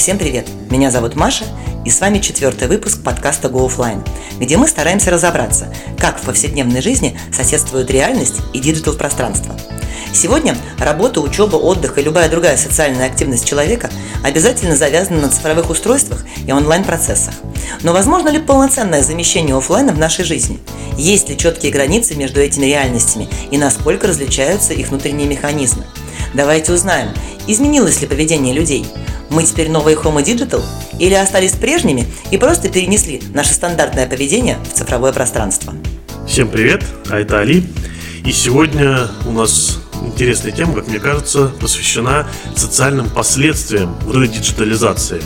Всем привет! Меня зовут Маша, и с вами четвертый выпуск подкаста Go Offline, где мы стараемся разобраться, как в повседневной жизни соседствуют реальность и диджитал-пространство. Сегодня работа, учеба, отдых и любая другая социальная активность человека обязательно завязана на цифровых устройствах и онлайн-процессах. Но возможно ли полноценное замещение офлайна в нашей жизни? Есть ли четкие границы между этими реальностями и насколько различаются их внутренние механизмы? Давайте узнаем, изменилось ли поведение людей. Мы теперь новые Homo Digital или остались прежними и просто перенесли наше стандартное поведение в цифровое пространство? Всем привет, а это Али. И сегодня у нас интересная тема, как мне кажется, посвящена социальным последствиям вот этой диджитализации.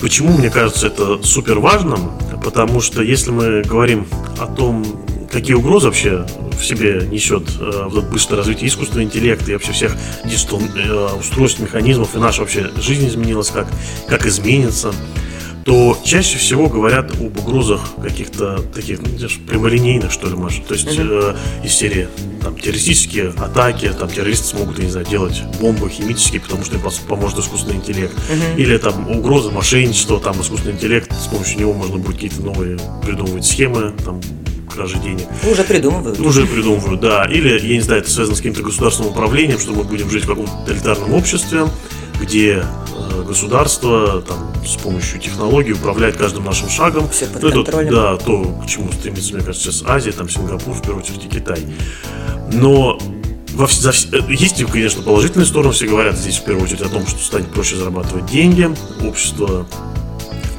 Почему, мне кажется, это супер важным? Потому что если мы говорим о том, какие угрозы вообще в себе несет э, вот это быстрое развитие искусственного интеллекта и вообще всех digital э, устройств, механизмов, и наша вообще жизнь изменилась, как, как изменится, то чаще всего говорят об угрозах каких-то таких, ну, прямолинейных, что ли, может. То есть э, из серии там, террористические атаки, там террористы смогут, я не знаю, делать бомбы химические, потому что им поможет искусственный интеллект. Mm-hmm. Или там угроза мошенничества, там искусственный интеллект, с помощью него можно будет какие-то новые придумывать схемы, там кражи денег. Уже придумывают. Уже придумывают, да. Или, я не знаю, это связано с каким-то государственным управлением, что мы будем жить в каком-то тоталитарном обществе, где э, государство там, с помощью технологий управляет каждым нашим шагом. Все под ну, контролем. Это, да, то, к чему стремится, мне кажется, сейчас Азия, там Сингапур, в первую очередь, и Китай. Но во, за, э, есть, конечно, положительные стороны, все говорят здесь в первую очередь о том, что станет проще зарабатывать деньги, общество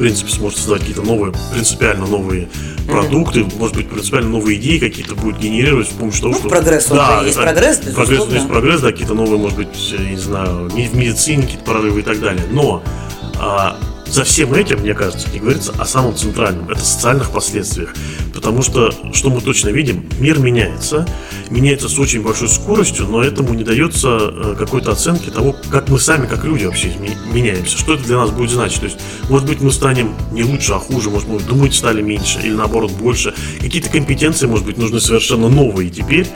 принципе, сможет создать какие-то новые, принципиально новые продукты, может быть, принципиально новые идеи какие-то будет генерировать с помощью того, ну, что... прогресс, да, есть прогресс, безусловно. Прогресс, есть прогресс, да, какие-то новые, может быть, не знаю, в медицине какие-то прорывы и так далее. Но а, за всем этим, мне кажется, не говорится о самом центральном, это социальных последствиях. Потому что, что мы точно видим, мир меняется, меняется с очень большой скоростью, но этому не дается э, какой-то оценки того, как мы сами, как люди вообще меняемся, что это для нас будет значить. То есть, может быть, мы станем не лучше, а хуже, может, мы думать стали меньше или наоборот больше. Какие-то компетенции, может быть, нужны совершенно новые теперь.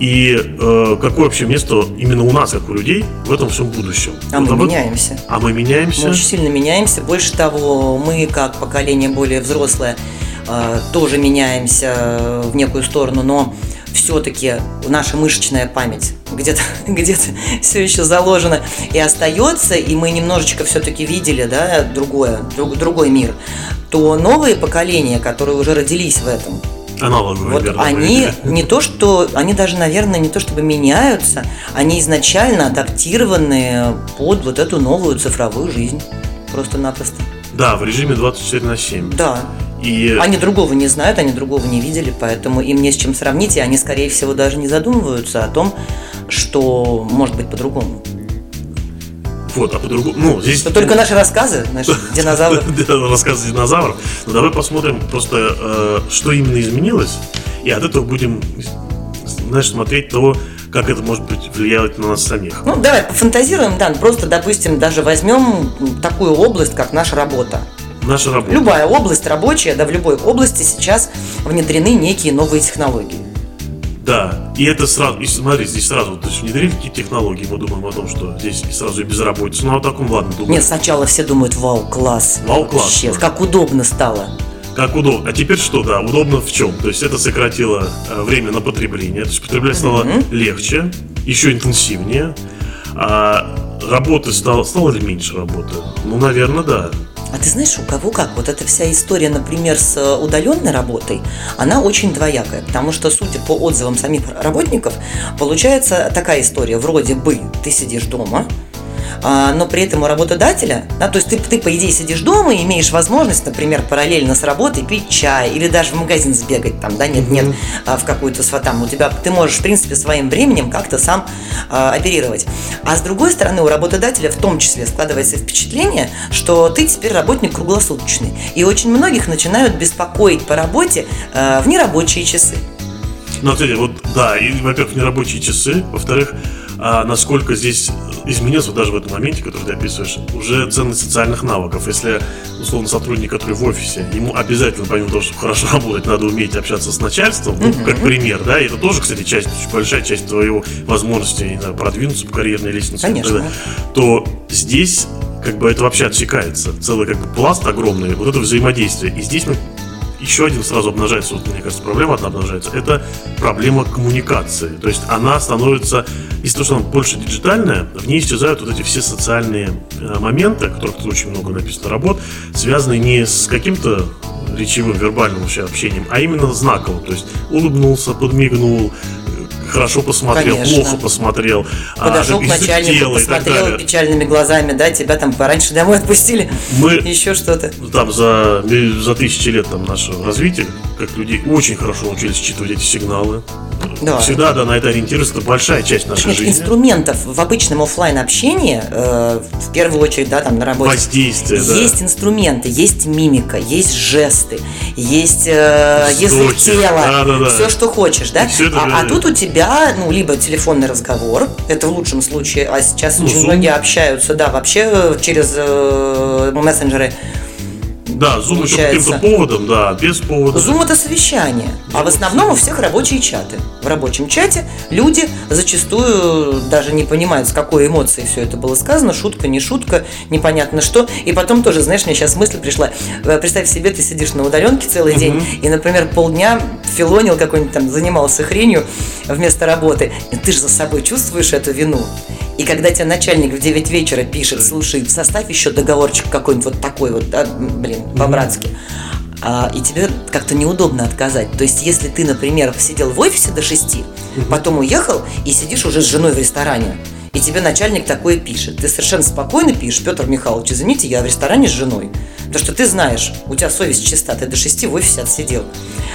И э, какое вообще место именно у нас, как у людей, в этом всем будущем? А вот мы меняемся. А мы меняемся. Мы очень сильно меняемся. Больше того, мы, как поколение более взрослое, э, тоже меняемся в некую сторону, но все-таки наша мышечная память где-то где все еще заложена и остается, и мы немножечко все-таки видели да, другое, друг, другой мир, то новые поколения, которые уже родились в этом, Аналоговые, вот верно, они не то, что они даже, наверное, не то чтобы меняются, они изначально адаптированы под вот эту новую цифровую жизнь. Просто-напросто. Да, в режиме 24 на 7. Да. И... Они другого не знают, они другого не видели, поэтому им не с чем сравнить, и они, скорее всего, даже не задумываются о том, что может быть по-другому. Вот, а по-другому, ну, здесь... Это только наши рассказы, наши динозавров. Рассказы динозавров. Но давай посмотрим просто, э, что именно изменилось, и от этого будем, знаешь, смотреть то, как это может быть влиять на нас самих. Ну, давай пофантазируем, да, просто, допустим, даже возьмем такую область, как наша работа. Наша работа. Любая область рабочая, да, в любой области сейчас внедрены некие новые технологии. Да, и это сразу, и смотри, здесь сразу, то есть внедрили какие технологии, мы думаем о том, что здесь сразу и безработица, ну а таком, ладно, думаем. Нет, сначала все думают, вау, класс. Вау, класс. Вообще, как удобно стало. Как удобно. А теперь что, да, удобно в чем? То есть это сократило э, время на потребление, то есть потреблять стало mm-hmm. легче, еще интенсивнее, а работы стало, стало ли меньше работы? Ну, наверное, да. А ты знаешь, у кого как? Вот эта вся история, например, с э, удаленной работой, она очень двоякая, потому что, судя по отзывам самих работников, получается такая история, вроде бы ты сидишь дома, но при этом у работодателя, да, то есть ты, ты, по идее, сидишь дома и имеешь возможность, например, параллельно с работой пить чай или даже в магазин сбегать, там, да, нет, нет, а, в какую-то там, у тебя, ты можешь, в принципе, своим временем как-то сам а, оперировать. А с другой стороны, у работодателя в том числе складывается впечатление, что ты теперь работник круглосуточный. И очень многих начинают беспокоить по работе а, в нерабочие часы. Ну, вот, да, и, во-первых, нерабочие часы, во-вторых, а насколько здесь изменился даже в этом моменте, который ты описываешь, уже ценность социальных навыков. Если, условно, сотрудник, который в офисе, ему обязательно, помимо того, чтобы хорошо работать, надо уметь общаться с начальством, ну, как пример, да, и это тоже, кстати, часть, большая часть твоего возможности не знаю, продвинуться по карьерной лестнице, Конечно. то здесь как бы это вообще отсекается. Целый как бы пласт огромный, вот это взаимодействие. И здесь мы еще один сразу обнажается, вот, мне кажется, проблема одна обнажается, это проблема коммуникации. То есть она становится, из-за того, что она больше диджитальная, в ней исчезают вот эти все социальные э, моменты, о которых тут очень много написано работ, связанные не с каким-то речевым, вербальным вообще общением, а именно знаковым. То есть улыбнулся, подмигнул, хорошо посмотрел, Конечно. плохо посмотрел. А, Подошел а, к начальнику, посмотрел печальными глазами, да, тебя там пораньше домой отпустили, Мы, еще что-то. Там за, за тысячи лет там нашего развития, как людей очень хорошо научились считывать эти сигналы. Да. Всегда, да, на это ориентироваться, это большая часть нашей Нет, жизни. Инструментов в обычном офлайн общении, э, в первую очередь, да, там на работе. Воздействие, Есть да. инструменты, есть мимика, есть жесты, есть э, язык тела, да, да, да. все, что хочешь, да. А, а тут у тебя, ну, либо телефонный разговор, это в лучшем случае, а сейчас ну, очень Zoom. многие общаются, да, вообще э, через э, мессенджеры да, Zoom еще каким-то поводом, да, без повода. Zoom это совещание, а в основном у всех рабочие чаты. В рабочем чате люди зачастую даже не понимают, с какой эмоцией все это было сказано, шутка, не шутка, непонятно что. И потом тоже, знаешь, мне сейчас мысль пришла, э, представь себе, ты сидишь на удаленке целый uh-huh. день, и, например, полдня филонил какой-нибудь там, занимался хренью вместо работы, и ты же за собой чувствуешь эту вину. И когда тебе начальник в 9 вечера пишет, слушай, составь еще договорчик какой-нибудь вот такой вот, да, блин, по-братски. А, и тебе как-то неудобно отказать. То есть, если ты, например, сидел в офисе до 6, потом уехал и сидишь уже с женой в ресторане, и тебе начальник такое пишет. Ты совершенно спокойно пишешь, Петр Михайлович, извините, я в ресторане с женой. Потому что ты знаешь, у тебя совесть чиста, ты до 6 в офисе отсидел.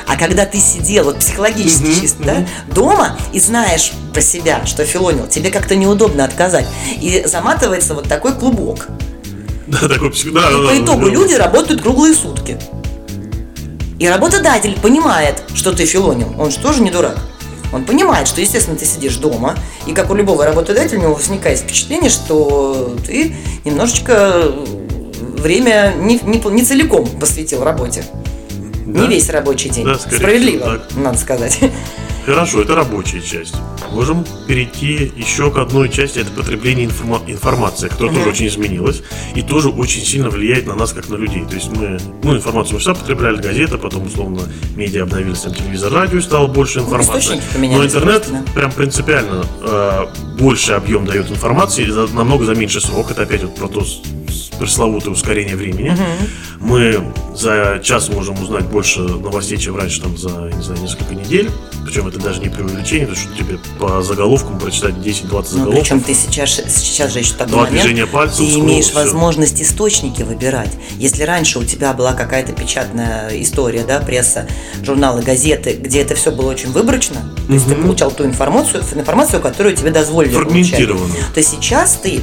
А когда ты сидел, вот психологически mm-hmm, чисто, да, дома и знаешь про себя, что филонил, тебе как-то неудобно отказать. И заматывается вот такой клубок. Да, такой да, И да, по итогу да. люди работают круглые сутки. И работодатель понимает, что ты филонил. Он же тоже не дурак. Он понимает, что, естественно, ты сидишь дома, и как у любого работодателя, у него возникает впечатление, что ты немножечко время не, не, не целиком посвятил работе. Да? Не весь рабочий день. Да, Справедливо, так. надо сказать. Хорошо, это рабочая часть. Можем перейти еще к одной части, это потребление информа- информации, которая uh-huh. тоже очень изменилась и тоже очень сильно влияет на нас, как на людей. То есть мы, ну, информацию мы всегда потребляли, газета, потом, условно, медиа обновились, там, телевизор, радио, стало больше ну, информации. Но интернет да. прям принципиально э, больше объем дает информации, за, намного за меньший срок. Это опять вот про то пресловутое ускорение времени. Uh-huh. Мы за час можем узнать больше новостей, чем раньше, там, за, не знаю, несколько недель. Причем это даже не преувеличение, потому что тебе по заголовкам прочитать 10-20 ну, заголовков. Причем ты сейчас, сейчас же еще такой Два момент, движения пальцев, ты имеешь все. возможность источники выбирать. Если раньше у тебя была какая-то печатная история, да, пресса, журналы, газеты, где это все было очень выборочно, то угу. есть ты получал ту информацию, информацию, которую тебе дозволили получать, то сейчас ты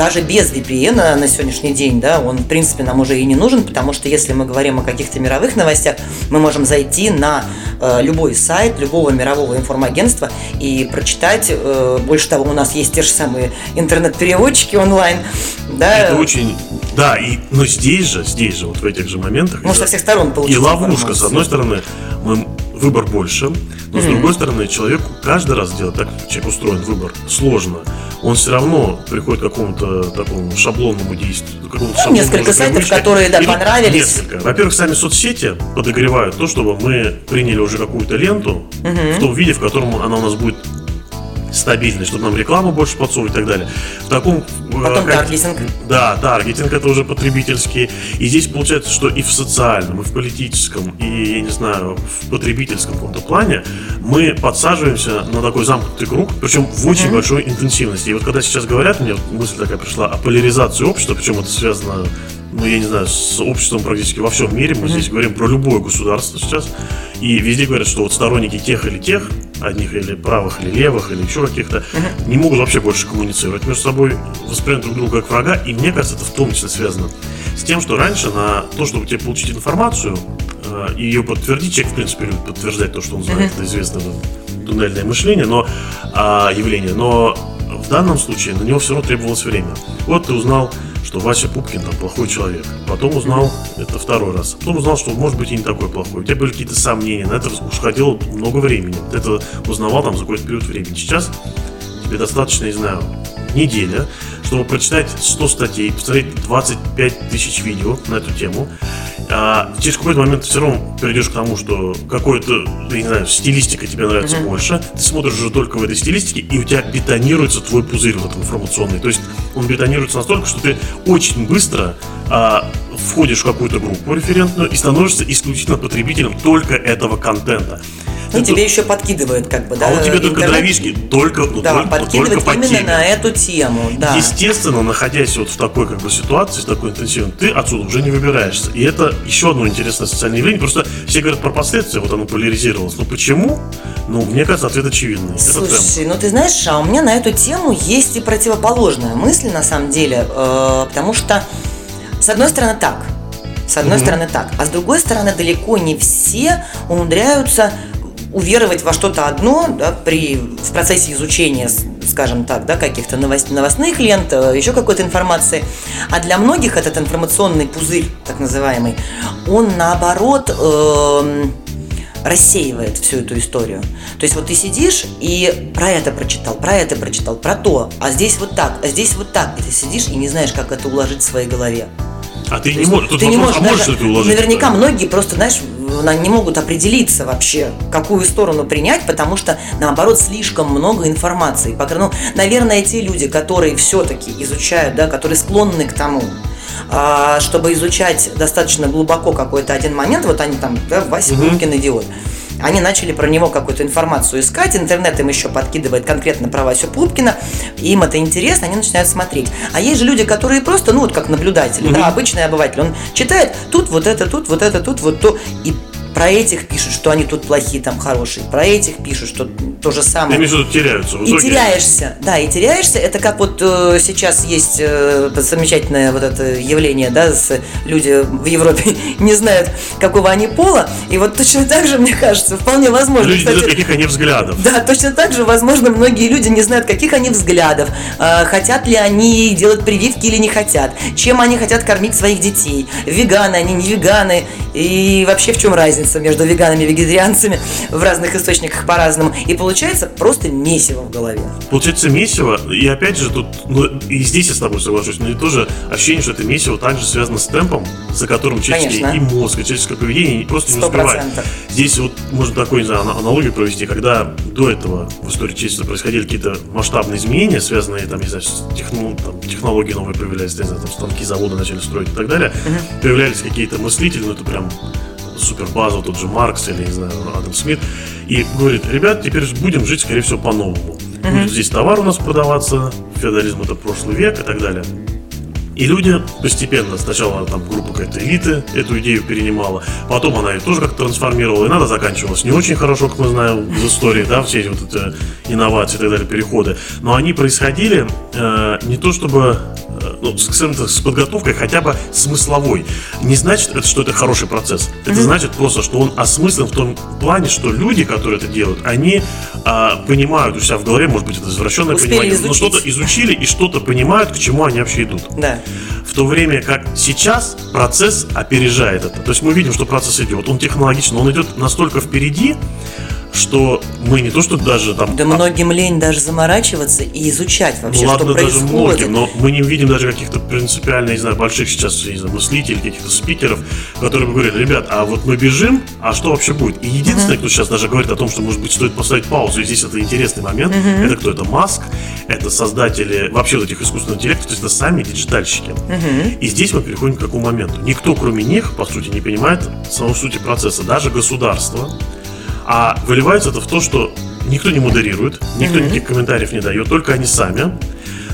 даже без VPN на сегодняшний день, да, он, в принципе, нам уже и не нужен, потому что если мы говорим о каких-то мировых новостях, мы можем зайти на э, любой сайт любого мирового информагентства и прочитать. Э, больше того, у нас есть те же самые интернет-переводчики онлайн. Да. Это очень... Да, и, но здесь же, здесь же, вот в этих же моментах... Можно со всех сторон получить И ловушка, информацию. с одной стороны, мы выбор больше, но mm-hmm. с другой стороны, человеку каждый раз делать так, человек устроен выбор, сложно. Он все равно приходит к какому-то такому шаблонному действию. Какому-то ну, несколько сайтов, привычки. которые да, понравились. Несколько. Во-первых, сами соцсети подогревают то, чтобы мы приняли уже какую-то ленту mm-hmm. в том виде, в котором она у нас будет стабильный, чтобы нам рекламу больше подсовывать и так далее. В таком... Э, Потом как, таргетинг. Да, таргетинг это уже потребительский. И здесь получается, что и в социальном, и в политическом, и, я не знаю, в потребительском каком-то плане мы подсаживаемся на такой замкнутый круг, причем в очень mm-hmm. большой интенсивности. И вот когда сейчас говорят, мне мысль такая пришла о поляризации общества, причем это связано ну, я не знаю, с обществом практически во всем мире. Мы mm-hmm. здесь говорим про любое государство сейчас. И везде говорят, что вот сторонники тех или тех, одних или правых, или левых, или еще каких-то, mm-hmm. не могут вообще больше коммуницировать между собой, воспринимать друг друга как врага. И мне кажется, это в том числе связано с тем, что раньше на то, чтобы тебе получить информацию э, и ее подтвердить, человек, в принципе, любит подтверждать то, что он знает, mm-hmm. это известное туннельное мышление, но а, явление, но в данном случае на него все равно требовалось время. Вот ты узнал что Вася Пупкин там плохой человек. Потом узнал, это второй раз. Потом узнал, что может быть и не такой плохой. У тебя были какие-то сомнения, на это уходило много времени. Ты это узнавал там за какой-то период времени. Сейчас тебе достаточно, не знаю, неделя, чтобы прочитать 100 статей, посмотреть 25 тысяч видео на эту тему. А через какой-то момент ты все равно придешь к тому, что какой-то, я не знаю, стилистика тебе нравится mm-hmm. больше. Ты смотришь уже только в этой стилистике, и у тебя бетонируется твой пузырь вот информационный. То есть он бетонируется настолько, что ты очень быстро а, входишь в какую-то группу референтную и становишься исключительно потребителем только этого контента. Ну, это... тебе еще подкидывают, как бы, да. А у тебя только дровишки, только, ну, да, только, подкидывают только именно на эту тему, да. Естественно, находясь вот в такой как бы ситуации, с такой интенсивной, ты отсюда уже не выбираешься. И это еще одно интересное социальное явление. Просто все говорят про последствия, вот оно поляризировалось. Но почему? Ну, мне кажется, ответ очевидный. Слушай, ну ты знаешь, а у меня на эту тему есть и противоположная мысль, на самом деле, э, потому что, с одной стороны, так, с одной mm-hmm. стороны так, а с другой стороны далеко не все умудряются уверовать во что-то одно да, при, в процессе изучения, скажем так, да, каких-то новост, новостных лент, э, еще какой-то информации. А для многих этот информационный пузырь, так называемый, он наоборот э, рассеивает всю эту историю. То есть вот ты сидишь и про это прочитал, про это прочитал, про то, а здесь вот так, а здесь вот так, и ты сидишь и не знаешь, как это уложить в своей голове. А ты не, можешь, ты не можешь, а можешь даже, уложить? Наверняка многие просто, знаешь, не могут определиться вообще, какую сторону принять, потому что, наоборот, слишком много информации. Ну, наверное, те люди, которые все-таки изучают, да, которые склонны к тому, а, чтобы изучать достаточно глубоко какой-то один момент, вот они там, да, Вася угу. идиот, они начали про него какую-то информацию искать, интернет им еще подкидывает конкретно про Васю Пупкина, им это интересно, они начинают смотреть. А есть же люди, которые просто, ну вот как наблюдатели, mm-hmm. да, обычный обыватель, он читает тут вот это, тут вот это, тут вот то, и про этих пишут, что они тут плохие, там хорошие. Про этих пишут, что то же самое. Я имею теряются. И теряешься. Да, и теряешься. Это как вот э, сейчас есть э, замечательное вот это явление, да, с, люди в Европе не знают, какого они пола. И вот точно так же, мне кажется, вполне возможно. Люди кстати, не знают, каких они взглядов. Да, точно так же, возможно, многие люди не знают, каких они взглядов. Э, хотят ли они делать прививки или не хотят. Чем они хотят кормить своих детей. Веганы они, не веганы. И вообще в чем разница разница между веганами и вегетарианцами в разных источниках по-разному. И получается просто месиво в голове. Получается месиво, и опять же тут, ну и здесь я с тобой соглашусь, но и тоже ощущение, что это месиво также связано с темпом, за которым человеческий Конечно. и мозг, и человеческое поведение просто 100%. не успевает. Здесь вот можно такой, не знаю, аналогию провести, когда до этого в истории человечества происходили какие-то масштабные изменения, связанные там, не знаю, с техно, там, технологии новые появлялись, не знаю, там станки, заводы начали строить и так далее, угу. появлялись какие-то мыслители, ну это прям супербазу, тот же Маркс или, не знаю, Адам Смит, и говорит, ребят, теперь будем жить, скорее всего, по-новому. Mm-hmm. Будет здесь товар у нас продаваться, феодализм это прошлый век и так далее. И люди постепенно, сначала там группа какая-то элиты эту идею перенимала, потом она ее тоже как-то трансформировала, и надо заканчивалось не очень хорошо, как мы знаем в истории, да, все эти вот эти инновации и так далее, переходы. Но они происходили э, не то чтобы ну, так, с подготовкой хотя бы смысловой. Не значит, это, что это хороший процесс. Это mm-hmm. значит просто, что он осмыслен в том плане, что люди, которые это делают, они а, понимают у себя в голове, может быть, это извращенное Успели понимание, изучить. но что-то изучили и что-то понимают, к чему они вообще идут. Да. В то время как сейчас процесс опережает это. То есть мы видим, что процесс идет, он технологичный, он идет настолько впереди, что мы не то, что даже там... Да многим лень даже заморачиваться и изучать вообще, ну, ладно, что даже многим, но мы не видим даже каких-то принципиально, не знаю, больших сейчас, не знаю, мыслителей, каких-то спикеров, которые бы говорили, ребят, а вот мы бежим, а что вообще будет? И единственный, mm-hmm. кто сейчас даже говорит о том, что, может быть, стоит поставить паузу, и здесь это интересный момент, mm-hmm. это кто? Это Маск, это создатели вообще вот этих искусственных интеллектов, то есть это сами диджитальщики. Mm-hmm. И здесь мы переходим к какому моменту? Никто, кроме них, по сути, не понимает саму сути процесса. Даже государство, а выливается это в то, что никто не модерирует, никто mm-hmm. никаких комментариев не дает, только они сами.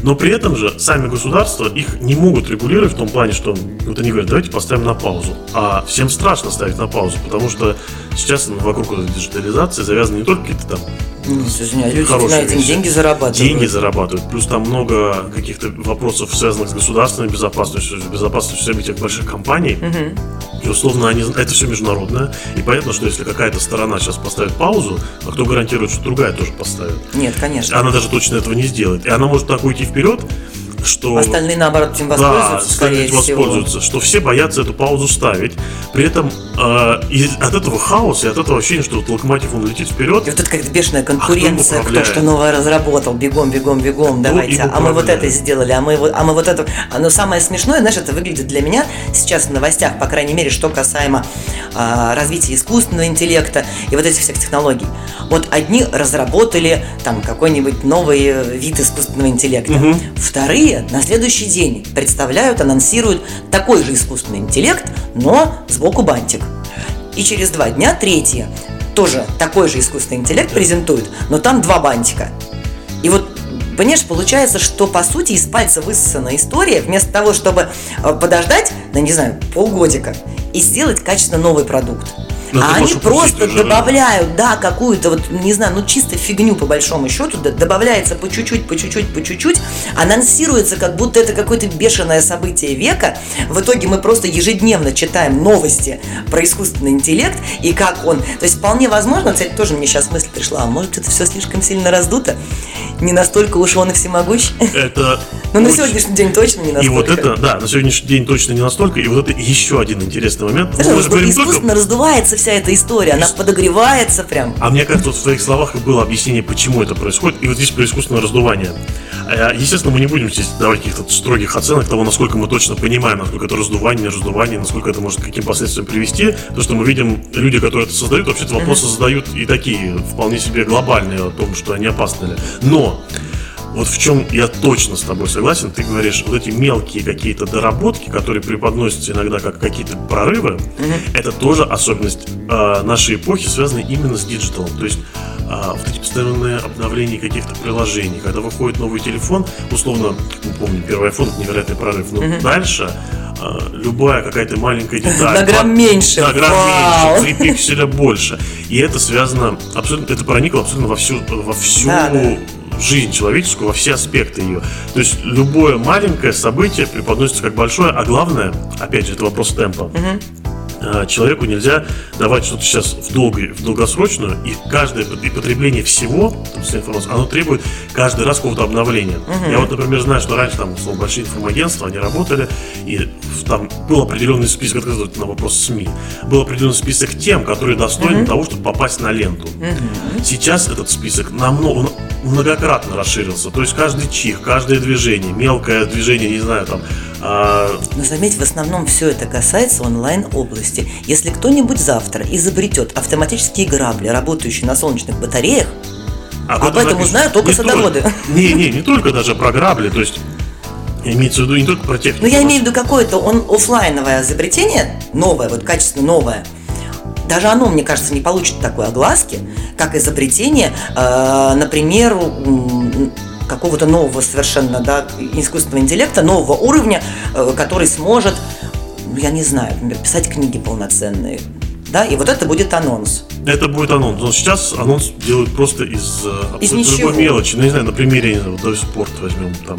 Но при этом же сами государства их не могут регулировать в том плане, что вот они говорят, давайте поставим на паузу. А всем страшно ставить на паузу, потому что сейчас вокруг этой диджитализации завязаны не только какие-то там ну, извиняюсь, люди на этим вещи. деньги зарабатывают. Деньги зарабатывают. Плюс там много каких-то вопросов, связанных с государственной безопасностью, с безопасностью всех этих больших компаний. Угу. И условно они, это все международное. И понятно, что если какая-то сторона сейчас поставит паузу, а кто гарантирует, что другая тоже поставит? Нет, конечно. Она даже точно этого не сделает. И она может так уйти вперед, что... Остальные, наоборот, этим воспользуются, да, скорее всего. воспользуются, что все боятся эту паузу ставить. При этом э, от этого хаоса и от этого ощущения, что вот локомотив, он летит вперед. И вот это как бешеная а конкуренция, а кто, кто что новое разработал, бегом, бегом, бегом, давайте. А мы вот это сделали, а мы, а мы вот это... А, но самое смешное, знаешь, это выглядит для меня сейчас в новостях, по крайней мере, что касаемо э, развития искусственного интеллекта и вот этих всех технологий. Вот одни разработали там какой-нибудь новый э, вид искусственного интеллекта, угу. вторые на следующий день представляют, анонсируют такой же искусственный интеллект, но сбоку бантик. И через два дня третье тоже такой же искусственный интеллект презентует, но там два бантика. И вот Понимаешь, получается, что по сути из пальца высосана история, вместо того, чтобы э, подождать, да не знаю, полгодика и сделать качественно новый продукт. Но ну, а они просто добавляют, да, какую-то вот, не знаю, ну чисто фигню по большому счету, добавляется по чуть-чуть, по чуть-чуть, по чуть-чуть, анонсируется, как будто это какое-то бешеное событие века. В итоге мы просто ежедневно читаем новости про искусственный интеллект и как он. То есть вполне возможно, кстати, тоже мне сейчас мысль пришла, а может это все слишком сильно раздуто? Не настолько уж он и всемогущ? Это ну, на сегодняшний день точно не настолько. И вот это, да, на сегодняшний день точно не настолько. И вот это еще один интересный момент. Искусственно раздувается вся эта история, она подогревается прям. А мне кажется, вот в твоих словах было объяснение, почему это происходит. И вот здесь про искусственное раздувание. А, естественно, мы не будем здесь давать каких-то строгих оценок того, насколько мы точно понимаем, насколько это раздувание, раздувание, насколько это может к каким последствиям привести. То, что мы видим, люди, которые это создают, вообще-то вопросы задают и такие, вполне себе глобальные о том, что они опасны ли. Но вот в чем я точно с тобой согласен, ты говоришь, вот эти мелкие какие-то доработки, которые преподносятся иногда как какие-то прорывы, mm-hmm. это тоже особенность э, нашей эпохи, связанная именно с digital ом. То есть э, вот эти постоянные обновления каких-то приложений, когда выходит новый телефон, условно, как мы помним, первый iPhone это невероятный прорыв, но mm-hmm. дальше э, любая какая-то маленькая деталь. На грамм меньше. На грамм Вау. меньше, 3 пикселя больше. И это связано, абсолютно, это проникло абсолютно во всю, во всю да, да жизнь человеческую, во все аспекты ее. То есть любое маленькое событие преподносится как большое, а главное, опять же, это вопрос темпа. Угу. А, человеку нельзя давать что-то сейчас в, долгой, в долгосрочную, и каждое потребление всего, вся информация, оно требует каждый раз какого-то обновления. Угу. Я вот, например, знаю, что раньше там, условно, большие информагентства, они работали, и там был определенный список, отказывать на вопрос СМИ, был определенный список тем, которые достойны угу. того, чтобы попасть на ленту. Угу. Сейчас этот список намного, многократно расширился. То есть каждый чих, каждое движение, мелкое движение, не знаю, там. Но заметь, в основном все это касается онлайн-области. Если кто-нибудь завтра изобретет автоматические грабли, работающие на солнечных батареях, об, об этом, этом узнают только садоводы. Не, не, не только даже про грабли, то есть Имеется в виду не только про технику. Но я имею в виду какое-то он офлайновое изобретение, новое, вот качественно новое. Даже оно, мне кажется, не получит такой огласки, как изобретение, э, например, какого-то нового совершенно, да, искусственного интеллекта, нового уровня, э, который сможет, ну, я не знаю, например, писать книги полноценные, да, и вот это будет анонс. Это будет анонс. Но сейчас анонс делают просто из э, абсолютно из любой мелочи. Ну, не знаю, на примере, вот, даже спорт возьмем, там,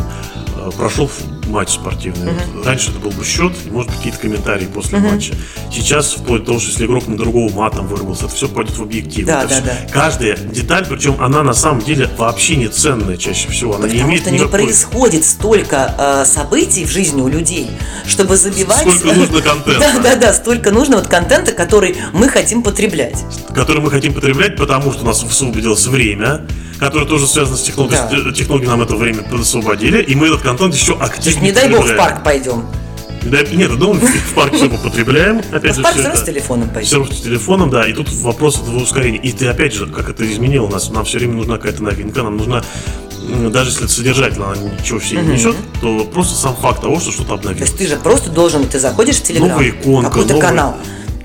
э, прошел матч спортивный. Uh-huh. Вот раньше это был бы счет, и, может быть, какие-то комментарии после uh-huh. матча. Сейчас, вплоть до того, что если игрок на другого матом вырвался, это все пойдет в объектив. Да, это да, да. Каждая деталь, причем она на самом деле вообще не ценная чаще всего. Она Потому не имеет что никакой... не происходит столько э, событий в жизни у людей, чтобы забивать... Столько нужно контента. Да, да, да, столько нужно вот контента, который мы хотим потреблять. Который мы хотим потреблять, потому что у нас высвободилось время, которое тоже связано с технологией. Да. Технологии нам это время освободили, и мы этот контент еще активно Не дай бог в парк пойдем. Да, нет, дома в парке все потребляем. Опять же, в парк все равно с телефоном пойдем. Все равно с телефоном, да. И тут вопрос этого ускорения. И ты опять же, как это изменило нас, нам все время нужна какая-то новинка, нам нужна даже если это содержательно она ничего все не несет, то просто сам факт того, что что-то обновилось. То есть ты же просто должен, ты заходишь в Телеграм, какой-то новый... канал,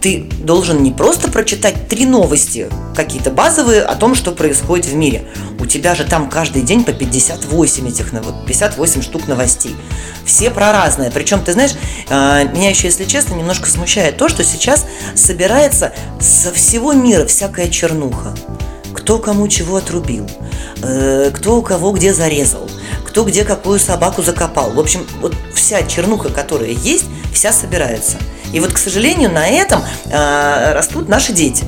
ты должен не просто прочитать три новости, какие-то базовые о том, что происходит в мире. У тебя же там каждый день по 58 этих, вот 58 штук новостей. Все про разное. Причем, ты знаешь, а, меня еще, если честно, немножко смущает то, что сейчас собирается со всего мира всякая чернуха. Кто кому чего отрубил, э, кто у кого где зарезал, кто где какую собаку закопал. В общем, вот вся чернуха, которая есть, вся собирается. И вот, к сожалению, на этом э, растут наши дети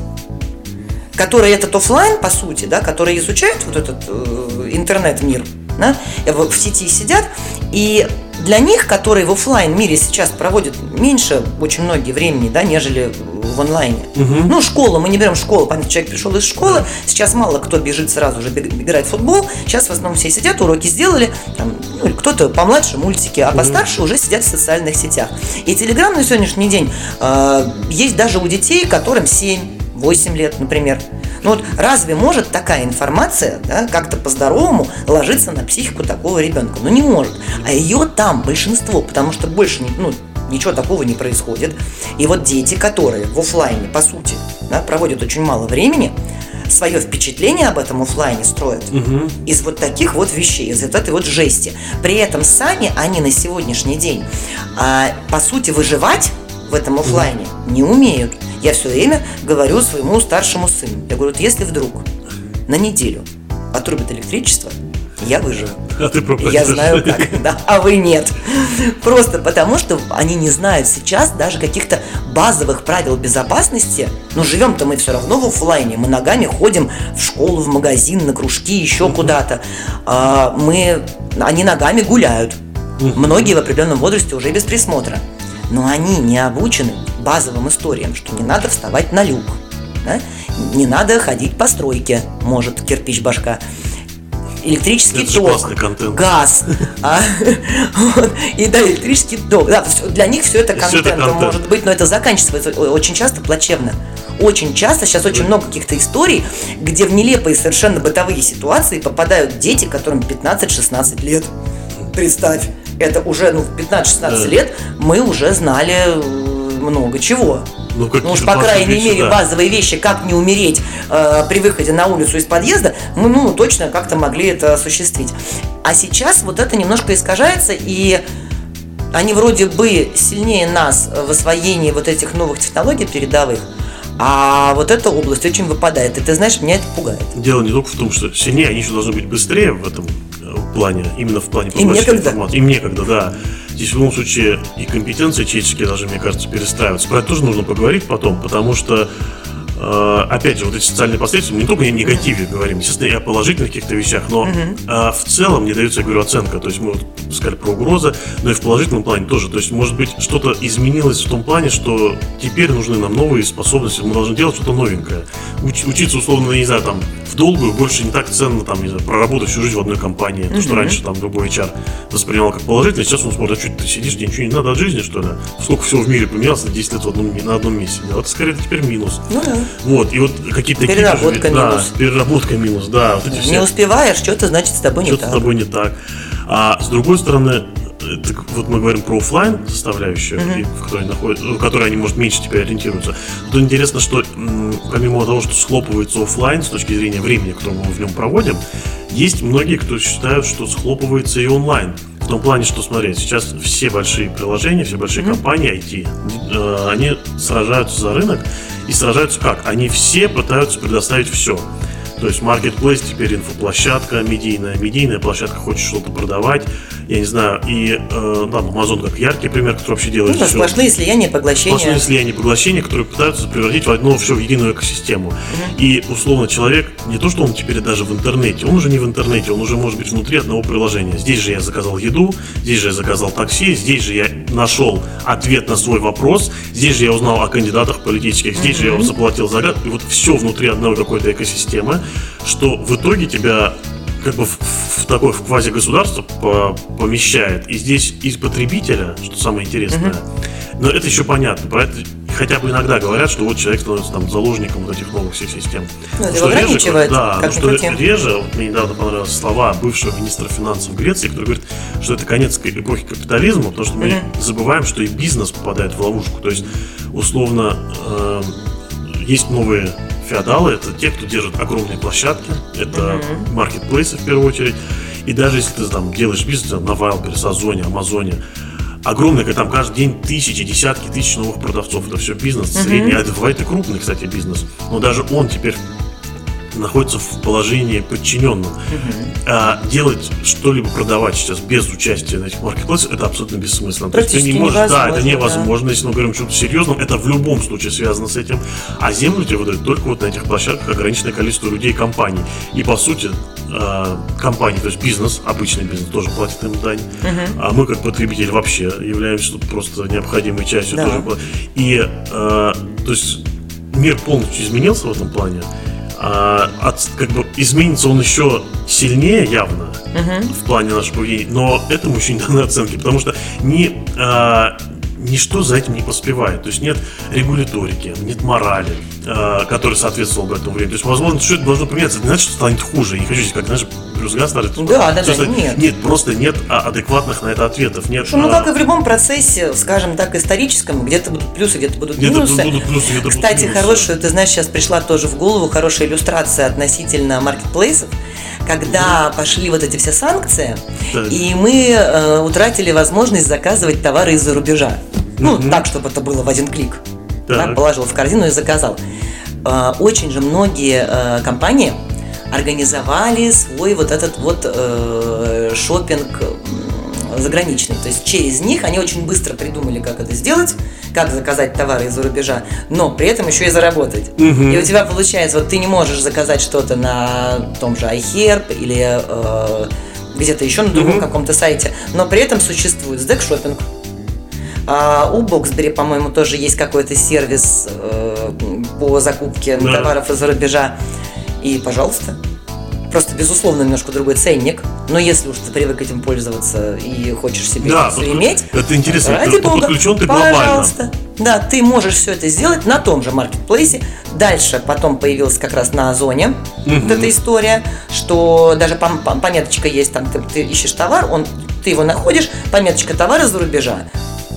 которые этот офлайн, по сути, да, которые изучают вот этот э, интернет-мир, да, в сети сидят, И для них, которые в офлайн мире сейчас проводят меньше очень многие времени, да, нежели в онлайне. Угу. Ну, школа, мы не берем школу, понятно, человек пришел из школы, сейчас мало кто бежит сразу же играть в футбол, сейчас в основном все сидят, уроки сделали, там, ну, кто-то помладше мультики, а угу. постарше уже сидят в социальных сетях. И Телеграм на сегодняшний день э, есть даже у детей, которым 7-8 лет, например. Ну вот разве может такая информация да, как-то по-здоровому ложиться на психику такого ребенка? Ну не может. А ее там большинство, потому что больше ну, ничего такого не происходит. И вот дети, которые в офлайне, по сути, да, проводят очень мало времени, свое впечатление об этом офлайне строят угу. из вот таких вот вещей, из вот этой вот жести. При этом сами они на сегодняшний день, а, по сути, выживать в этом офлайне не умеют. Я все время говорю своему старшему сыну, я говорю, вот если вдруг на неделю отрубят электричество, я выживу. А ты Я знаю как, да, а вы нет. Просто потому, что они не знают сейчас даже каких-то базовых правил безопасности. Но живем-то мы все равно в офлайне. Мы ногами ходим в школу, в магазин, на кружки, еще куда-то. А, мы, они ногами гуляют. Многие в определенном возрасте уже без присмотра. Но они не обучены базовым историям, что не надо вставать на люк. Да? Не надо ходить по стройке, может кирпич башка электрический Это ток, газ, а, вот, и да, электрический ток. Да, для них все это контент, это контент, может быть, но это заканчивается очень часто плачевно. Очень часто, сейчас очень много каких-то историй, где в нелепые совершенно бытовые ситуации попадают дети, которым 15-16 лет. Представь, это уже ну, в 15-16 да. лет мы уже знали много чего. Ну, ну уж, по крайней вещи, мере, да. базовые вещи, как не умереть э, при выходе на улицу из подъезда, мы ну, точно как-то могли это осуществить. А сейчас вот это немножко искажается, и они вроде бы сильнее нас в освоении вот этих новых технологий передовых, а вот эта область очень выпадает. И ты знаешь, меня это пугает. Дело не только в том, что сильнее, они еще должны быть быстрее в этом плане, именно в плане поглощения информации. Им некогда, да. Здесь в любом случае и компетенции человеческие должны, мне кажется, перестраиваться. Про это тоже нужно поговорить потом, потому что опять же, вот эти социальные последствия, мы не только о негативе говорим, естественно, и о положительных каких-то вещах, но uh-huh. в целом не дается, я говорю, оценка. То есть мы вот сказали про угрозы, но и в положительном плане тоже. То есть, может быть, что-то изменилось в том плане, что теперь нужны нам новые способности, мы должны делать что-то новенькое. Уч- учиться, условно, не знаю, там, в долгую больше не так ценно, там, не знаю, проработать всю жизнь в одной компании. То, что раньше там другой HR воспринимал как положительно, сейчас он смотрит, а что ты сидишь, тебе ничего не надо от жизни, что ли? Сколько всего в мире поменялось на 10 лет в одном, на одном месте. Да, вот скорее это теперь минус. Ну да. Вот, и вот какие-то Переработка такие, минус. Да, переработка минус, да. Вот эти все... Не успеваешь, что-то значит с тобой не что-то так. с тобой не так. А с другой стороны, так вот мы говорим про офлайн составляющую, uh-huh. в которой находится, в которой они, может, меньше теперь ориентируются. Тут интересно, что помимо того, что схлопывается офлайн с точки зрения времени, которое мы в нем проводим, есть многие, кто считают, что схлопывается и онлайн. В том плане, что, смотри, сейчас все большие приложения, все большие mm-hmm. компании IT, э, они сражаются за рынок и сражаются как? Они все пытаются предоставить все. То есть marketplace теперь инфоплощадка медийная, медийная площадка хочет что-то продавать, я не знаю, и э, там Amazon как яркий пример, который вообще делает ну, все. Сплошные слияния, поглощения. Сплошные слияния, поглощения, которые пытаются превратить в одно все в единую экосистему. Угу. И условно человек, не то, что он теперь даже в интернете, он уже не в интернете, он уже может быть внутри одного приложения. Здесь же я заказал еду, здесь же я заказал такси, здесь же я нашел ответ на свой вопрос, здесь же я узнал о кандидатах политических, здесь угу. же я заплатил загад, и вот все внутри одной какой-то экосистемы что в итоге тебя как бы в, в такое в квази-государство по, помещает. И здесь из потребителя, что самое интересное, uh-huh. но это еще понятно. Про это хотя бы иногда говорят, что вот человек становится там заложником вот этих новых всех систем. Ну, что реже, да, как что реже, вот мне недавно понравились слова бывшего министра финансов Греции, который говорит, что это конец эпохи капитализма, потому что мы uh-huh. забываем, что и бизнес попадает в ловушку. То есть, условно, э, есть новые феодалы это те, кто держит огромные площадки, это маркетплейсы в первую очередь. И даже если ты там делаешь бизнес на Wildberries, Озоне, Амазоне, огромное, там каждый день тысячи, десятки тысяч новых продавцов. Это все бизнес средний, а это бывает и крупный, кстати, бизнес. Но даже он теперь находится в положении подчиненном. А делать что-либо продавать сейчас без участия на этих маркетплейсах это абсолютно бессмысленно. То есть ты не можешь, да, это невозможно, да. если мы говорим о чем-то серьезном, это в любом случае связано с этим. А землю тебе выдают только вот на этих площадках ограниченное количество людей и компаний. И по сути, э, компании, то есть бизнес, обычный бизнес тоже платит им дань, uh а мы как потребитель вообще являемся просто необходимой частью да. тоже. И э, то есть мир полностью изменился в этом плане а, от, как бы изменится он еще сильнее явно угу. в плане нашего поведения, но этому еще не даны оценки, потому что не, а, ничто за этим не поспевает. То есть нет регуляторики, нет морали, э, которая соответствовала бы этому времени. То есть, возможно, что это должно поменяться. Это не значит, что станет хуже. Не хочу здесь, как, знаешь, плюс газ старый. Да, да, да, нет. Нет, просто нет а, адекватных на это ответов. Нет, ну, а... как и в любом процессе, скажем так, историческом, где-то будут плюсы, где-то будут где минусы. Будут плюсы, где Кстати, будут минусы. хорошая, ты знаешь, сейчас пришла тоже в голову хорошая иллюстрация относительно маркетплейсов когда пошли вот эти все санкции, да. и мы э, утратили возможность заказывать товары из-за рубежа. Ну, угу. так, чтобы это было в один клик. Так. Да, положил в корзину и заказал. Э, очень же многие э, компании организовали свой вот этот вот э, шопинг заграничный. То есть через них они очень быстро придумали, как это сделать, как заказать товары из-за рубежа, но при этом еще и заработать. Угу. И у тебя получается, вот ты не можешь заказать что-то на том же iHerb или э, где-то еще на другом угу. каком-то сайте, но при этом существует SDEC шопинг. А у Боксбери, по-моему, тоже есть какой-то сервис э, по закупке да. товаров из-за рубежа. И, пожалуйста, просто, безусловно, немножко другой ценник. Но если уж ты привык этим пользоваться и хочешь себе да, все иметь, это интересно, ради бога, подключен ты пожалуйста. Да, ты можешь все это сделать на том же маркетплейсе. Дальше потом появилась как раз на Озоне угу. вот эта история, что даже пометочка есть, там ты, ты ищешь товар, он, ты его находишь, пометочка товара за рубежа.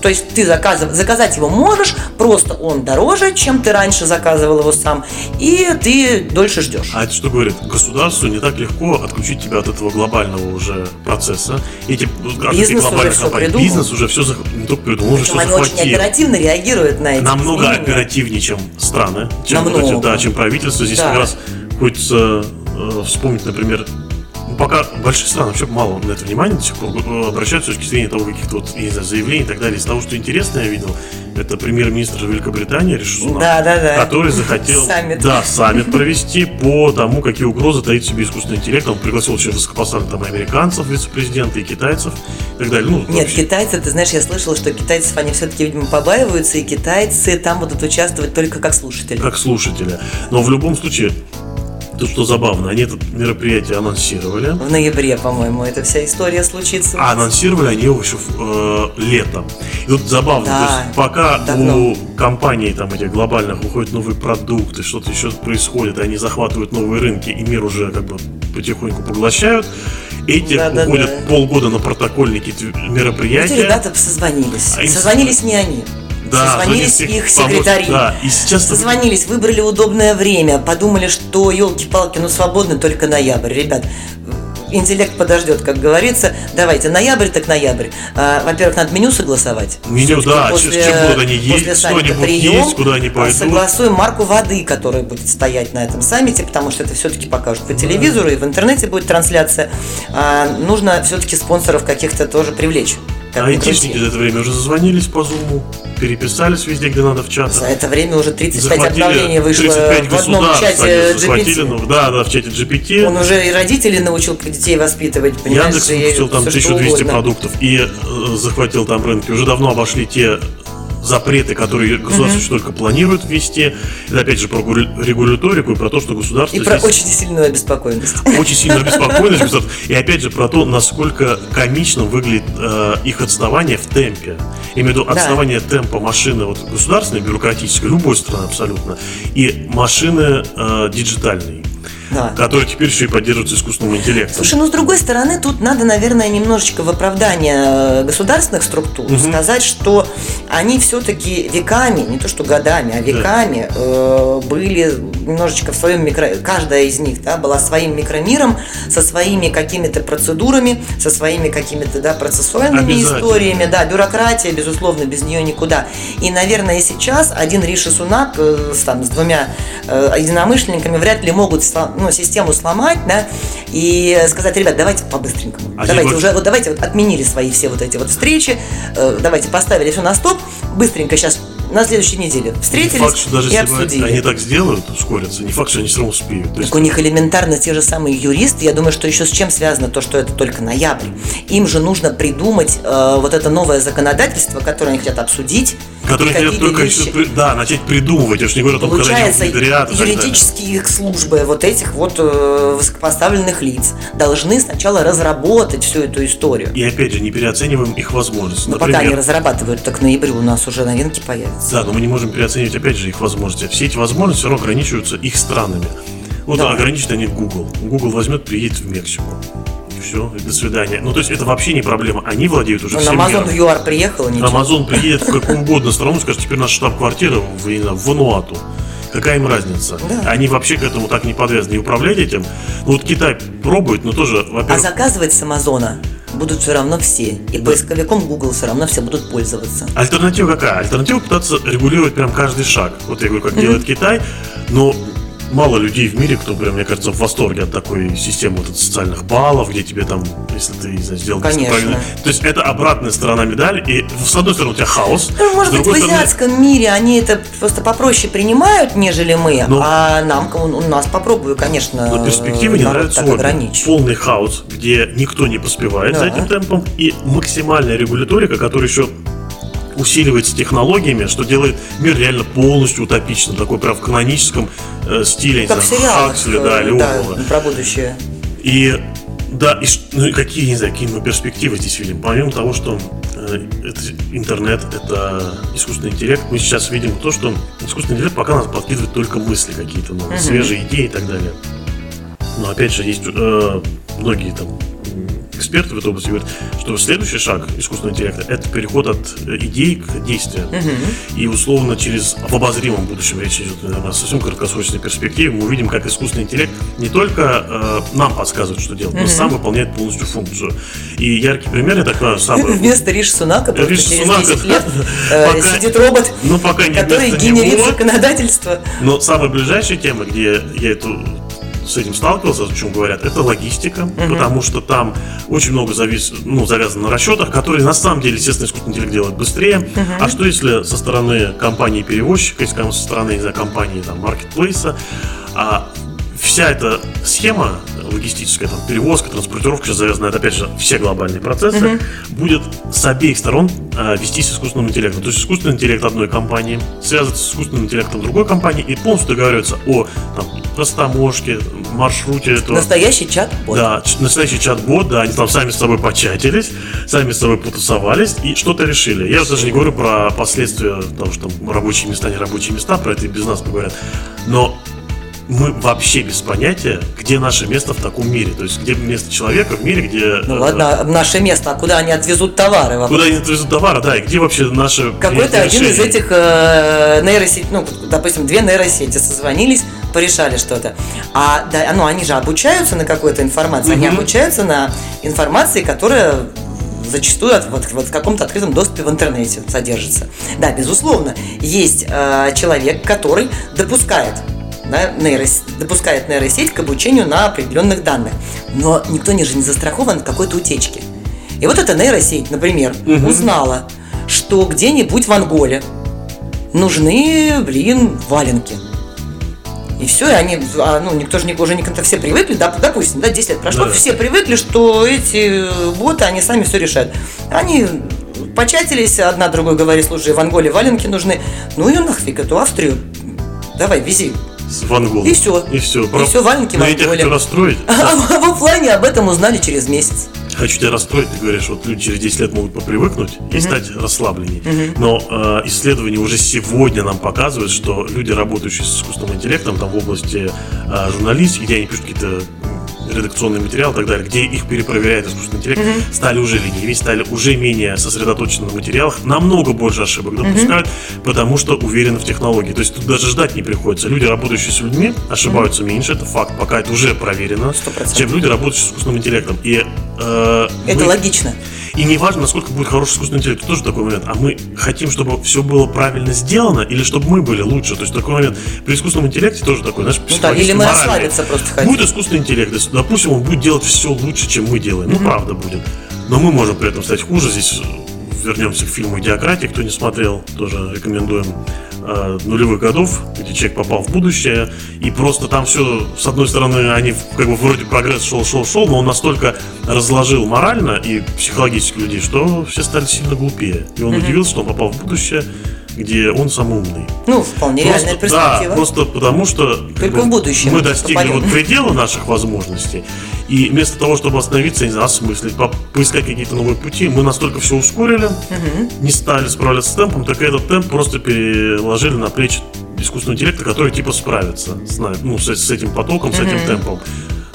То есть ты заказыв, заказать его можешь, просто он дороже, чем ты раньше заказывал его сам, и ты дольше ждешь. А это что говорит? Государству не так легко отключить тебя от этого глобального уже процесса. Эти, бизнес уже все придумал. Бизнес уже все не только придумал, уже все они захватил. очень оперативно реагируют на эти Намного изменения. оперативнее, чем страны, чем, Намного. Эти, да, чем правительство. Здесь да. как раз хочется э, вспомнить, например, пока большие страны вообще мало на это внимания до сих пор э, обращают с точки зрения того, каких-то вот, не знаю, заявлений и так далее. Из того, что интересно я видел, это премьер-министр Великобритании Риши да, да, да. который захотел саммит. Да, саммит провести по тому, какие угрозы таит в себе искусственный интеллект. Он пригласил очень высокопоставленных там американцев, вице-президента и китайцев и так далее. Ну, Нет, вообще. китайцы, ты знаешь, я слышала, что китайцев они все-таки, видимо, побаиваются, и китайцы там будут участвовать только как слушатели. Как слушатели. Но в любом случае, Тут что забавно, они это мероприятие анонсировали. В ноябре, по-моему, эта вся история случится. А анонсировали они его еще э, летом. И тут забавно, да, то есть пока давно. у компаний там этих глобальных выходят новые продукты, что-то еще происходит, они захватывают новые рынки, и мир уже как бы потихоньку поглощают, эти да, уходят да, да. полгода на протокольники мероприятия. Эти ребята созвонились. А созвонились не они. Да, созвонились их секретари. Да, и сейчас созвонились, выбрали удобное время, подумали, что елки-палки, ну свободно только ноябрь. Ребят, интеллект подождет, как говорится. Давайте, ноябрь так ноябрь. А, во-первых, надо меню согласовать. Меню, да, после, чем будут они есть, что они будут есть, куда они пойдут. Согласуем марку воды, которая будет стоять на этом саммите, потому что это все-таки покажут по телевизору, и в интернете будет трансляция. А, нужно все-таки спонсоров каких-то тоже привлечь. А айтишники за это время уже зазвонились по зуму, переписались везде, где надо в чатах. За это время уже 35 обновлений вышло 35 в одном чате GPT. Ну, да, да, в чате GPT. Он уже и родителей научил детей воспитывать, понимаешь? Яндекс выпустил там 1200 продуктов и э, захватил там рынки. Уже давно обошли те запреты, которые государство mm-hmm. только планирует ввести. Это опять же про регуляторику и про то, что государство... И здесь... про очень сильную обеспокоенность. Очень сильную обеспокоенность государства. И опять же про то, насколько комичным выглядит э, их отставание в темпе. Имею в виду отставание да. темпа машины вот, государственной, бюрократической, любой страны абсолютно, и машины э, диджитальной да. который теперь еще и поддерживается искусственным интеллектом. Слушай, ну с другой стороны, тут надо, наверное, немножечко в оправдание государственных структур угу. сказать, что они все-таки веками, не то что годами, а веками да. э, были немножечко в своем микро... Каждая из них, да, была своим микромиром, со своими какими-то процедурами, со своими какими-то, да, процессуальными историями, да, бюрократия, безусловно, без нее никуда. И, наверное, сейчас один Риши Сунак э, с, там, с двумя э, единомышленниками вряд ли могут ну, систему сломать, да, и сказать, ребят, давайте по-быстренькому. А давайте уже, вот давайте вот отменили свои все вот эти вот встречи, э, давайте поставили все на стоп, быстренько сейчас на следующей неделе встретились факт, что даже и если обсудили. они так сделают, ускорятся, не факт, что они все равно успеют. Так есть... у них элементарно те же самые юристы. Я думаю, что еще с чем связано то, что это только ноябрь. Им же нужно придумать э, вот это новое законодательство, которое они хотят обсудить. Которые хотят только вещи... да, начать придумывать. Я же не говорю о том, Получается, когда. Юридические их службы вот этих вот э, высокопоставленных лиц должны сначала разработать всю эту историю. И опять же, не переоцениваем их возможности. Но Например, пока они разрабатывают, так к ноябрю у нас уже новинки появятся. Да, но мы не можем переоценивать, опять же, их возможности. Все эти возможности все равно ограничиваются их странами. Вот да. ограничены они Google. Google возьмет, приедет в Мексику. Все, до свидания. Ну, то есть это вообще не проблема. Они владеют уже всем Amazon миром. в ЮАР приехал, ничего. Amazon приедет в какую угодно страну, скажет, теперь наша штаб-квартира в, в Вануату. Какая им разница? Да. Они вообще к этому так не подвязаны. И управлять этим. Ну, вот Китай пробует, но тоже, во-первых... А заказывать с Амазона будут все равно все. И да. поисковиком Google все равно все будут пользоваться. Альтернатива какая? Альтернатива пытаться регулировать прям каждый шаг. Вот я говорю, как mm-hmm. делает Китай, но мало людей в мире, кто прям, мне кажется, в восторге от такой системы вот, социальных баллов, где тебе там, если ты не знаю, сделал Конечно. правильно. То есть это обратная сторона медали, и с одной стороны у тебя хаос. Ну, может быть, в азиатском стороны... мире они это просто попроще принимают, нежели мы, Но... а нам, у нас попробую, конечно, Но перспективы не нравятся Полный хаос, где никто не поспевает да. за этим темпом, и максимальная регуляторика, которая еще усиливается технологиями, что делает мир реально полностью утопичным, такой прям в каноническом э, стиле, как знаю, Хаксли, да, или да, про будущее. И да, и, ну, какие, не знаю, какие мы перспективы здесь видим. Помимо того, что э, это интернет, это искусственный интеллект, мы сейчас видим то, что искусственный интеллект пока нас подкидывает только мысли какие-то, ну, uh-huh. свежие идеи и так далее. Но опять же, есть э, многие там эксперты в этой области говорят, что следующий шаг искусственного интеллекта – это переход от э, идей к действию. Угу. И условно через в обозримом будущем речь идет наверное, совсем краткосрочной перспективе, мы увидим, как искусственный интеллект не только э, нам подсказывает, что делать, угу. но сам выполняет полностью функцию. И яркий пример, так понимаю, самый... Вместо Риши Сунака просто Риш через Сунака, 10 лет э, пока, сидит робот, ну, пока который генерит него, законодательство. Но самая ближайшая тема, где я эту с этим сталкивался, о чем говорят, это логистика, угу. потому что там очень много завис, ну, завязано на расчетах, которые на самом деле, естественно, искусственный интеллект делает быстрее. Угу. А что если со стороны компании-перевозчика, если со стороны, не знаю, компании там, маркетплейса, а вся эта схема логистическая, там, перевозка, транспортировка, сейчас завязана, это опять же все глобальные процессы, mm будет с обеих сторон э, вести с искусственным интеллектом. То есть искусственный интеллект одной компании связывается с искусственным интеллектом другой компании и полностью договаривается о там, растаможке, маршруте этого. Настоящий чат-бот. Да, настоящий чат-бот, да, они там сами с собой початились, сами с собой потусовались и что-то решили. Я даже не говорю про последствия того, что там рабочие места, не рабочие места, про это и без нас поговорят. Но мы вообще без понятия, где наше место в таком мире. То есть, где место человека в мире, где... Ну ладно, наше место, а куда они отвезут товары? Вообще? Куда они отвезут товары, да, и где вообще наше Какой-то один из этих э, нейросетей, ну, допустим, две нейросети созвонились, порешали что-то. А да, ну, они же обучаются на какой-то информации, угу. они обучаются на информации, которая зачастую вот, вот в каком-то открытом доступе в интернете содержится. Да, безусловно, есть э, человек, который допускает да, нейрос... допускает нейросеть к обучению на определенных данных. Но никто не же не застрахован от какой-то утечки. И вот эта нейросеть, например, угу. узнала, что где-нибудь в Анголе нужны, блин, валенки. И все, и они, а, ну, никто же уже не то все привыкли, да, допустим, да, 10 лет прошло, да. все привыкли, что эти боты, они сами все решают. Они початились, одна другой говорит, слушай, в Анголе валенки нужны, ну и нафиг эту Австрию, давай, вези, в Ангол. И все. И все. И все, валенки Анголе. хочу расстроить. А в офлайне об этом узнали через месяц. Хочу тебя расстроить, ты говоришь, вот люди через 10 лет могут попривыкнуть и стать расслабленнее. Но э, исследования уже сегодня нам показывают, что люди, работающие с искусственным интеллектом, там в области э, журналистики, где они пишут какие-то редакционный материал и так далее, где их перепроверяет искусственный интеллект, mm-hmm. стали уже ленивее, стали уже менее сосредоточены на материалах, намного больше ошибок допускают, mm-hmm. потому что уверены в технологии. То есть тут даже ждать не приходится. Люди, работающие с людьми, ошибаются mm-hmm. меньше, это факт, пока это уже проверено, 100%. чем люди, работающие с искусственным интеллектом. И, э, это мы... логично. И не важно, насколько будет хороший искусственный интеллект, тоже такой момент. А мы хотим, чтобы все было правильно сделано, или чтобы мы были лучше. То есть такой момент. При искусственном интеллекте тоже такой, знаешь, ну, да, или мы расслабиться просто хотим. Будет искусственный интеллект, допустим, он будет делать все лучше, чем мы делаем. Ну, правда будет. Но мы можем при этом стать хуже. Здесь вернемся к фильму «Идиократия», кто не смотрел, тоже рекомендуем э, нулевых годов, где человек попал в будущее, и просто там все, с одной стороны, они как бы вроде прогресс шел, шел, шел, но он настолько разложил морально и психологически людей, что все стали сильно глупее. И он mm-hmm. удивился, что он попал в будущее, где он самый умный. Ну, вполне просто, реальная перспектива. Да, просто потому что Только в будущем мы достигли вот предела наших возможностей. И вместо того, чтобы остановиться, не знаю, осмыслить, поискать какие-то новые пути, мы настолько все ускорили, угу. не стали справляться с темпом, так этот темп просто переложили на плечи искусственного интеллекта, который типа справится с, ну, с, с этим потоком, с этим темпом.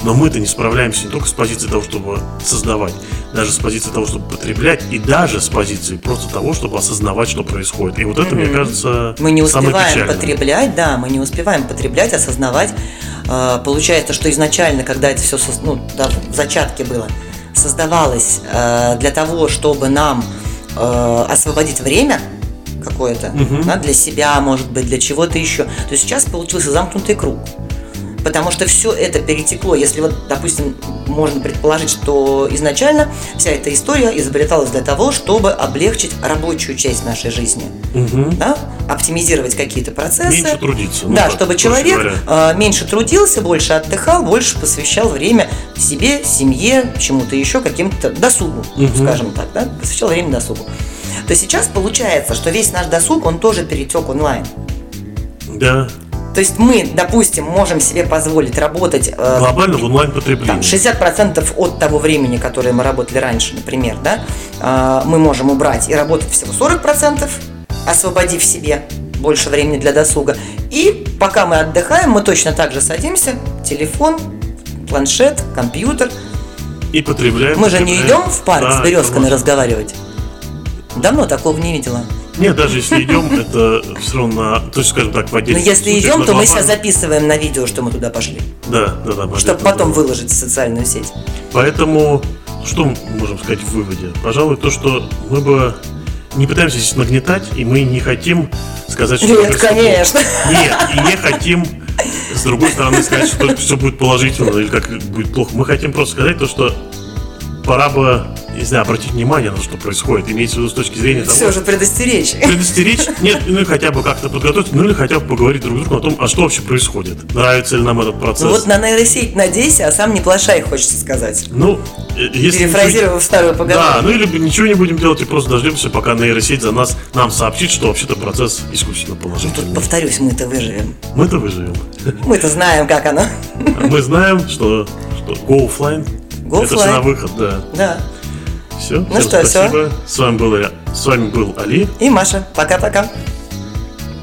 Но мы-то не справляемся не только с позиции того, чтобы создавать, даже с позиции того, чтобы потреблять, и даже с позиции просто того, чтобы осознавать, что происходит. И вот это, mm-hmm. мне кажется, мы не успеваем потреблять, да, мы не успеваем потреблять, осознавать. А, получается, что изначально, когда это все ну, да, в зачатке было, создавалось а, для того, чтобы нам а, освободить время какое-то угу. да, для себя, может быть, для чего-то еще, то сейчас получился замкнутый круг потому что все это перетекло. Если вот, допустим, можно предположить, что изначально вся эта история изобреталась для того, чтобы облегчить рабочую часть нашей жизни, угу. да? оптимизировать какие-то процессы. Меньше трудиться. Ну, да, так, чтобы человек э, меньше трудился, больше отдыхал, больше посвящал время себе, семье, чему-то еще, каким-то досугу, угу. скажем так, да? посвящал время досугу. То сейчас получается, что весь наш досуг, он тоже перетек онлайн. Да. То есть мы, допустим, можем себе позволить работать... Э, Глобально в онлайн-потреблении. 60% от того времени, которое мы работали раньше, например, да, э, мы можем убрать и работать всего 40%, освободив себе больше времени для досуга. И пока мы отдыхаем, мы точно так же садимся, телефон, планшет, компьютер. И потребляем. Мы же не идем в парк да, с березками разговаривать. Давно такого не видела. Нет, даже если идем, это все равно, то есть, скажем так, в отдельных Но если идем, то мы сейчас записываем на видео, что мы туда пошли. Да, да, да. Чтобы потом выложить в социальную сеть. Поэтому, что мы можем сказать в выводе? Пожалуй, то, что мы бы не пытаемся здесь нагнетать, и мы не хотим сказать, что... Нет, конечно. Нет, и не хотим с другой стороны сказать, что все будет положительно или как будет плохо. Мы хотим просто сказать то, что пора бы не знаю, обратить внимание на то, что происходит, имеется в виду с точки зрения того... Все же предостеречь. Предостеречь? Нет, ну или хотя бы как-то подготовить, ну или хотя бы поговорить друг с другом о том, а что вообще происходит, нравится ли нам этот процесс. Вот на нейросеть надейся, а сам не плашай, хочется сказать. Ну, э, если... Перефразировав ничего... старую поговорку. Да, ну или ничего не будем делать и просто дождемся, пока нейросеть за нас нам сообщит, что вообще-то процесс искусственно положительный. Тут, повторюсь, мы-то выживем. Мы-то выживем. Мы-то знаем, как оно. Мы знаем, что, что go offline Go это на выход, да. Да. Все. Ну что, спасибо. все. С вами был, с вами был Али. И Маша. Пока-пока.